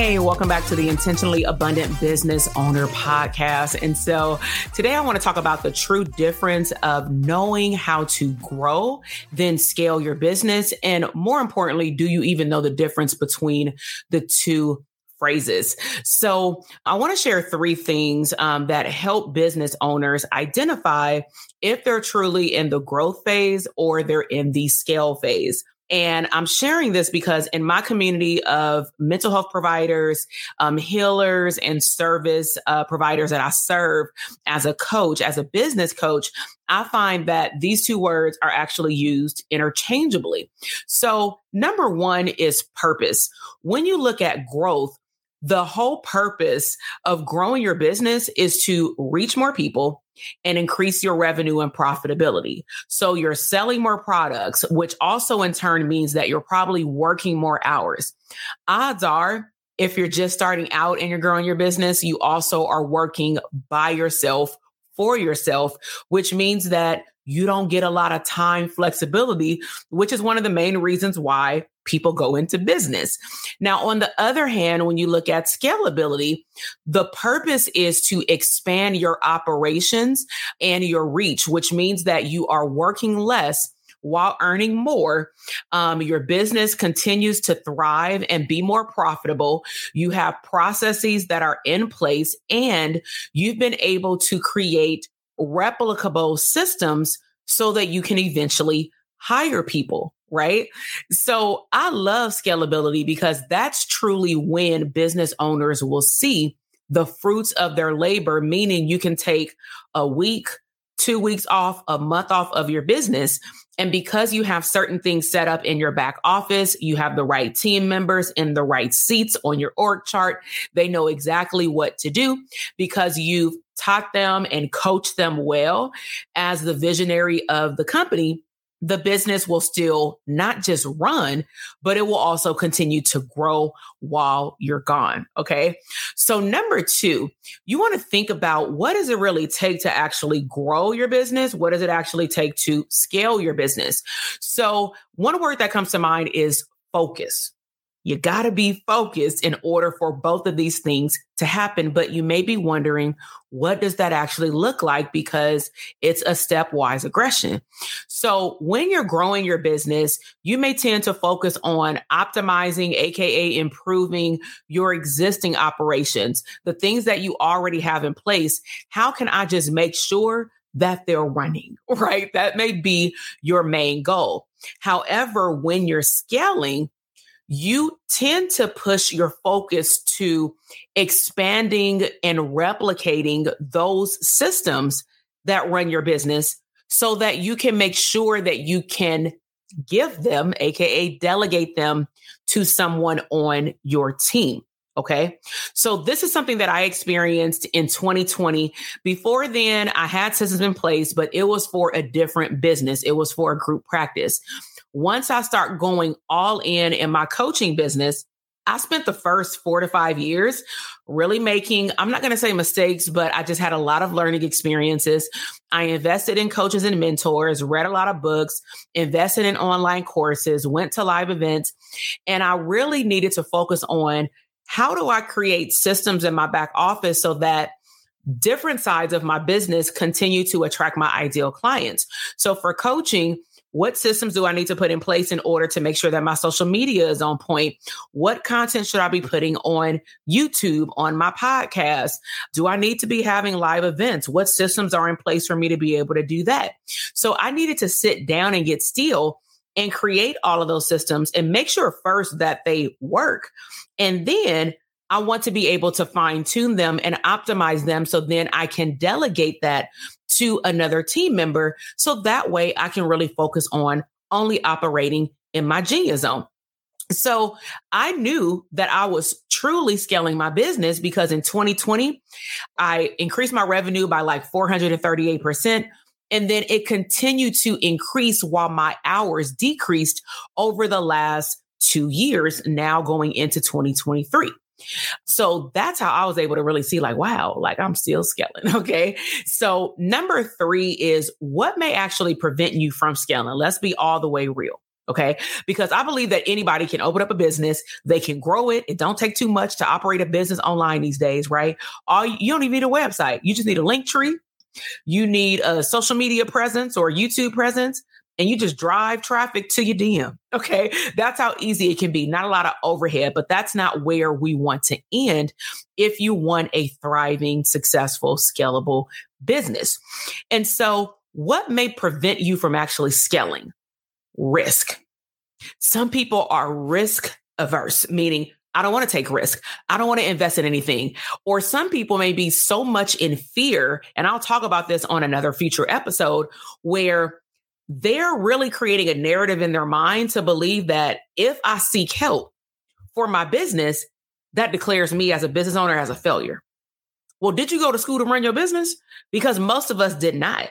Hey, welcome back to the Intentionally Abundant Business Owner podcast. And so today I want to talk about the true difference of knowing how to grow, then scale your business. And more importantly, do you even know the difference between the two phrases. So I want to share three things um, that help business owners identify if they're truly in the growth phase or they're in the scale phase. And I'm sharing this because in my community of mental health providers, um, healers, and service uh, providers that I serve as a coach, as a business coach, I find that these two words are actually used interchangeably. So, number one is purpose. When you look at growth, the whole purpose of growing your business is to reach more people and increase your revenue and profitability. So you're selling more products, which also in turn means that you're probably working more hours. Odds are, if you're just starting out and you're growing your business, you also are working by yourself for yourself, which means that you don't get a lot of time flexibility, which is one of the main reasons why people go into business. Now, on the other hand, when you look at scalability, the purpose is to expand your operations and your reach, which means that you are working less while earning more. Um, your business continues to thrive and be more profitable. You have processes that are in place, and you've been able to create replicable systems so that you can eventually hire people, right? So I love scalability because that's truly when business owners will see the fruits of their labor, meaning you can take a week, two weeks off, a month off of your business. And because you have certain things set up in your back office, you have the right team members in the right seats on your org chart. They know exactly what to do because you've taught them and coached them well as the visionary of the company the business will still not just run, but it will also continue to grow while you're gone. Okay. So, number two, you want to think about what does it really take to actually grow your business? What does it actually take to scale your business? So, one word that comes to mind is focus. You got to be focused in order for both of these things to happen. But you may be wondering, what does that actually look like? Because it's a stepwise aggression. So when you're growing your business, you may tend to focus on optimizing, AKA improving your existing operations, the things that you already have in place. How can I just make sure that they're running, right? That may be your main goal. However, when you're scaling, you tend to push your focus to expanding and replicating those systems that run your business so that you can make sure that you can give them, AKA delegate them to someone on your team. Okay. So this is something that I experienced in 2020. Before then, I had systems in place, but it was for a different business. It was for a group practice once I start going all in in my coaching business, I spent the first four to five years really making, I'm not going to say mistakes, but I just had a lot of learning experiences. I invested in coaches and mentors, read a lot of books, invested in online courses, went to live events, and I really needed to focus on how do I create systems in my back office so that different sides of my business continue to attract my ideal clients. So for coaching, what systems do I need to put in place in order to make sure that my social media is on point? What content should I be putting on YouTube, on my podcast? Do I need to be having live events? What systems are in place for me to be able to do that? So I needed to sit down and get still and create all of those systems and make sure first that they work. And then I want to be able to fine tune them and optimize them so then I can delegate that to another team member. So that way I can really focus on only operating in my genius zone. So I knew that I was truly scaling my business because in 2020, I increased my revenue by like 438%. And then it continued to increase while my hours decreased over the last two years, now going into 2023. So that's how I was able to really see, like, wow, like I'm still scaling. Okay. So number three is what may actually prevent you from scaling. Let's be all the way real. Okay. Because I believe that anybody can open up a business, they can grow it. It don't take too much to operate a business online these days, right? All you don't even need a website. You just need a Linktree. You need a social media presence or YouTube presence and you just drive traffic to your DM. Okay. That's how easy it can be. Not a lot of overhead, but that's not where we want to end if you want a thriving, successful, scalable business. And so, what may prevent you from actually scaling? Risk. Some people are risk averse, meaning I don't want to take risk. I don't want to invest in anything. Or some people may be so much in fear. And I'll talk about this on another future episode where they're really creating a narrative in their mind to believe that if I seek help for my business, that declares me as a business owner as a failure. Well, did you go to school to run your business? Because most of us did not,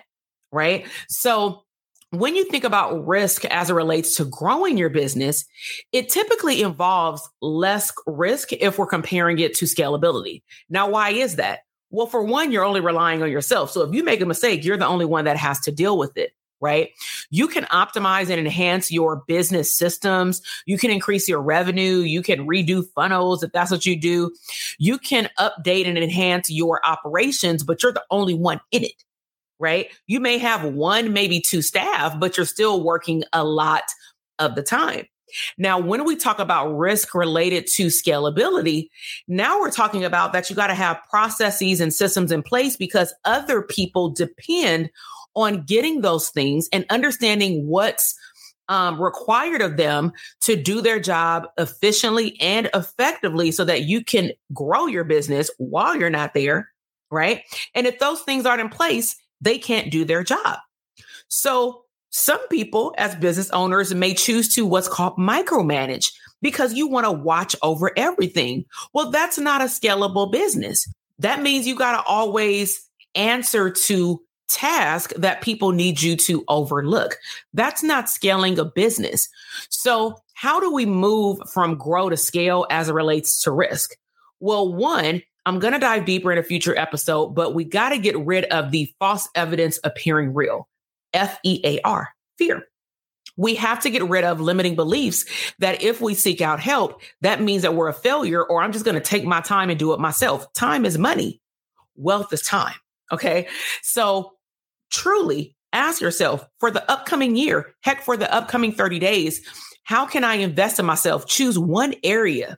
right? So when you think about risk as it relates to growing your business, it typically involves less risk if we're comparing it to scalability. Now, why is that? Well, for one, you're only relying on yourself. So if you make a mistake, you're the only one that has to deal with it right? You can optimize and enhance your business systems. You can increase your revenue. You can redo funnels if that's what you do. You can update and enhance your operations, but you're the only one in it, right? You may have one, maybe two staff, but you're still working a lot of the time. Now, when we talk about risk related to scalability, now we're talking about that you got to have processes and systems in place because other people depend on getting those things and understanding what's um, required of them to do their job efficiently and effectively so that you can grow your business while you're not there. Right. And if those things aren't in place, they can't do their job. So some people as business owners may choose to what's called micromanage because you want to watch over everything. Well, that's not a scalable business. That means you got to always answer to task that people need you to overlook. That's not scaling a business. So, how do we move from grow to scale as it relates to risk? Well, one, I'm going to dive deeper in a future episode, but we got to get rid of the false evidence appearing real. F E A R, fear. we have to get rid of limiting beliefs that if we seek out help, that means that we're a failure or I'm just going to take my time and do it myself. Time is money, wealth is time. Okay. So truly ask yourself for the upcoming year, heck, for the upcoming 30 days, how can I invest in myself? Choose one area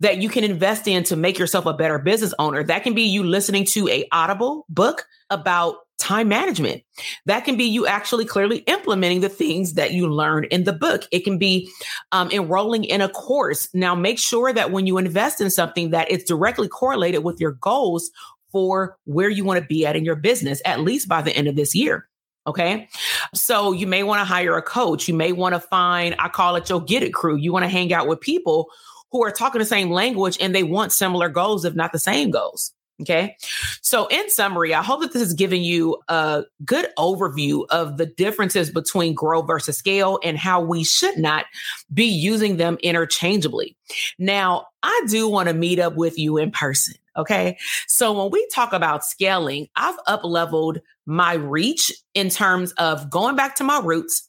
that you can invest in to make yourself a better business owner. That can be you listening to a audible book about time management. That can be you actually clearly implementing the things that you learned in the book. It can be um, enrolling in a course. Now, make sure that when you invest in something that it's directly correlated with your goals for where you want to be at in your business, at least by the end of this year. Okay. So you may want to hire a coach. You may want to find, I call it your get it crew. You want to hang out with people who are talking the same language and they want similar goals, if not the same goals. Okay. So, in summary, I hope that this has given you a good overview of the differences between grow versus scale and how we should not be using them interchangeably. Now, I do want to meet up with you in person. Okay. So, when we talk about scaling, I've up leveled my reach in terms of going back to my roots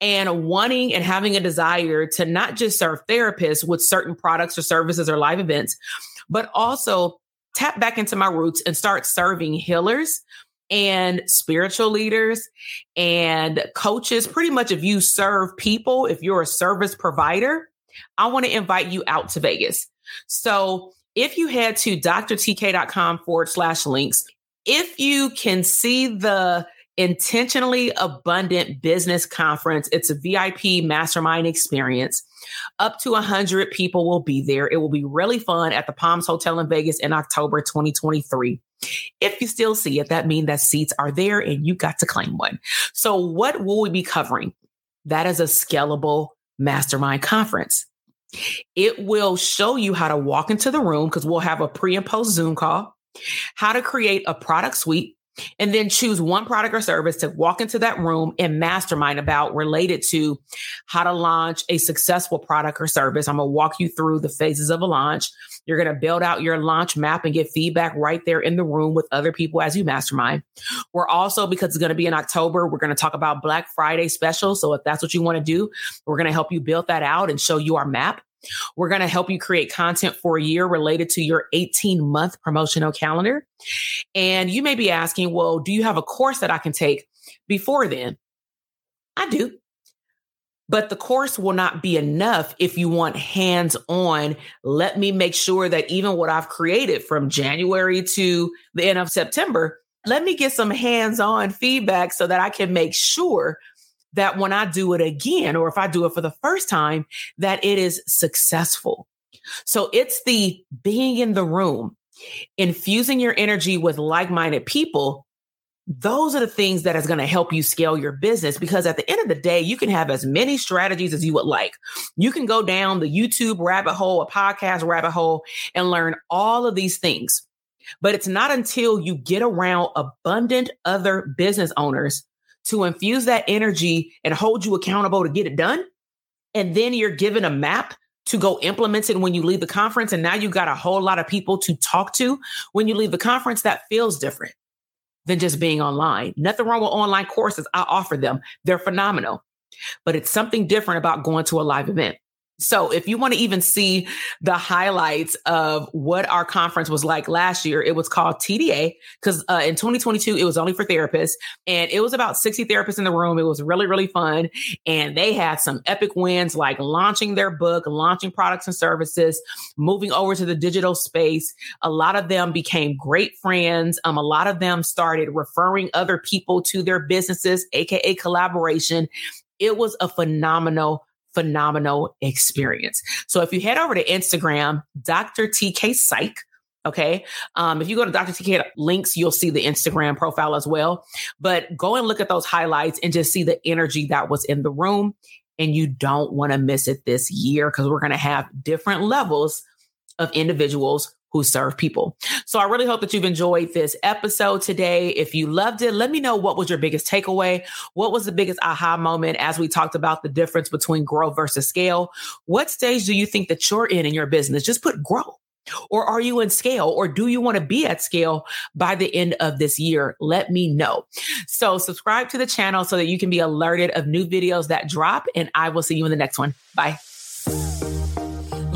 and wanting and having a desire to not just serve therapists with certain products or services or live events, but also tap back into my roots and start serving healers and spiritual leaders and coaches. Pretty much, if you serve people, if you're a service provider, I want to invite you out to Vegas. So if you head to drtk.com forward slash links, if you can see the intentionally abundant business conference, it's a VIP mastermind experience. Up to 100 people will be there. It will be really fun at the Palms Hotel in Vegas in October 2023. If you still see it, that means that seats are there and you got to claim one. So, what will we be covering? That is a scalable mastermind conference. It will show you how to walk into the room because we'll have a pre and post Zoom call, how to create a product suite and then choose one product or service to walk into that room and mastermind about related to how to launch a successful product or service. I'm going to walk you through the phases of a launch. You're going to build out your launch map and get feedback right there in the room with other people as you mastermind. We're also, because it's going to be in October, we're going to talk about Black Friday special. So if that's what you want to do, we're going to help you build that out and show you our map. We're going to help you create content for a year related to your 18 month promotional calendar. And you may be asking, well, do you have a course that I can take before then? I do. But the course will not be enough if you want hands on. Let me make sure that even what I've created from January to the end of September, let me get some hands on feedback so that I can make sure that when I do it again, or if I do it for the first time, that it is successful. So it's the being in the room, infusing your energy with like minded people. Those are the things that is going to help you scale your business because at the end of the day, you can have as many strategies as you would like. You can go down the YouTube rabbit hole, a podcast rabbit hole, and learn all of these things. But it's not until you get around abundant other business owners to infuse that energy and hold you accountable to get it done. And then you're given a map to go implement it when you leave the conference. And now you've got a whole lot of people to talk to when you leave the conference. That feels different than just being online. Nothing wrong with online courses. I offer them, they're phenomenal. But it's something different about going to a live event. So if you want to even see the highlights of what our conference was like last year, it was called TDA because uh, in 2022 it was only for therapists, and it was about 60 therapists in the room. It was really really fun, and they had some epic wins like launching their book, launching products and services, moving over to the digital space. A lot of them became great friends. Um, a lot of them started referring other people to their businesses, aka collaboration. It was a phenomenal phenomenal experience. So if you head over to Instagram, Dr. TK Psych, Okay. Um, if you go to Dr. TK links, you'll see the Instagram profile as well. But go and look at those highlights and just see the energy that was in the room. And you don't want to miss it this year because we're going to have different levels of individuals who serve people. So I really hope that you've enjoyed this episode today. If you loved it, let me know what was your biggest takeaway. What was the biggest aha moment as we talked about the difference between grow versus scale? What stage do you think that you're in in your business? Just put grow Or are you in scale? Or do you want to be at scale by the end of this year? Let me know. So subscribe to the channel so that you can be alerted of new videos that drop. And I will see you in the next one. Bye.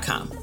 com.